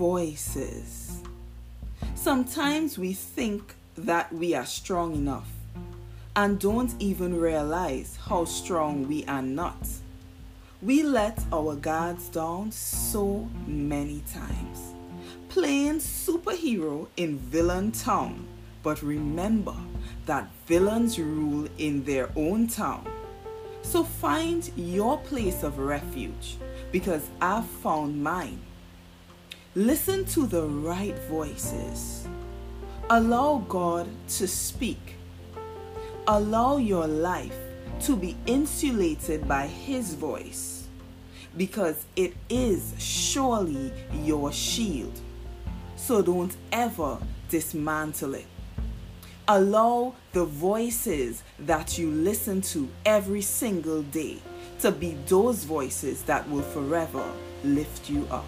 voices. Sometimes we think that we are strong enough and don't even realize how strong we are not. We let our guards down so many times, playing superhero in villain town. But remember that villains rule in their own town. So find your place of refuge because I've found mine. Listen to the right voices. Allow God to speak. Allow your life to be insulated by His voice because it is surely your shield. So don't ever dismantle it. Allow the voices that you listen to every single day to be those voices that will forever lift you up.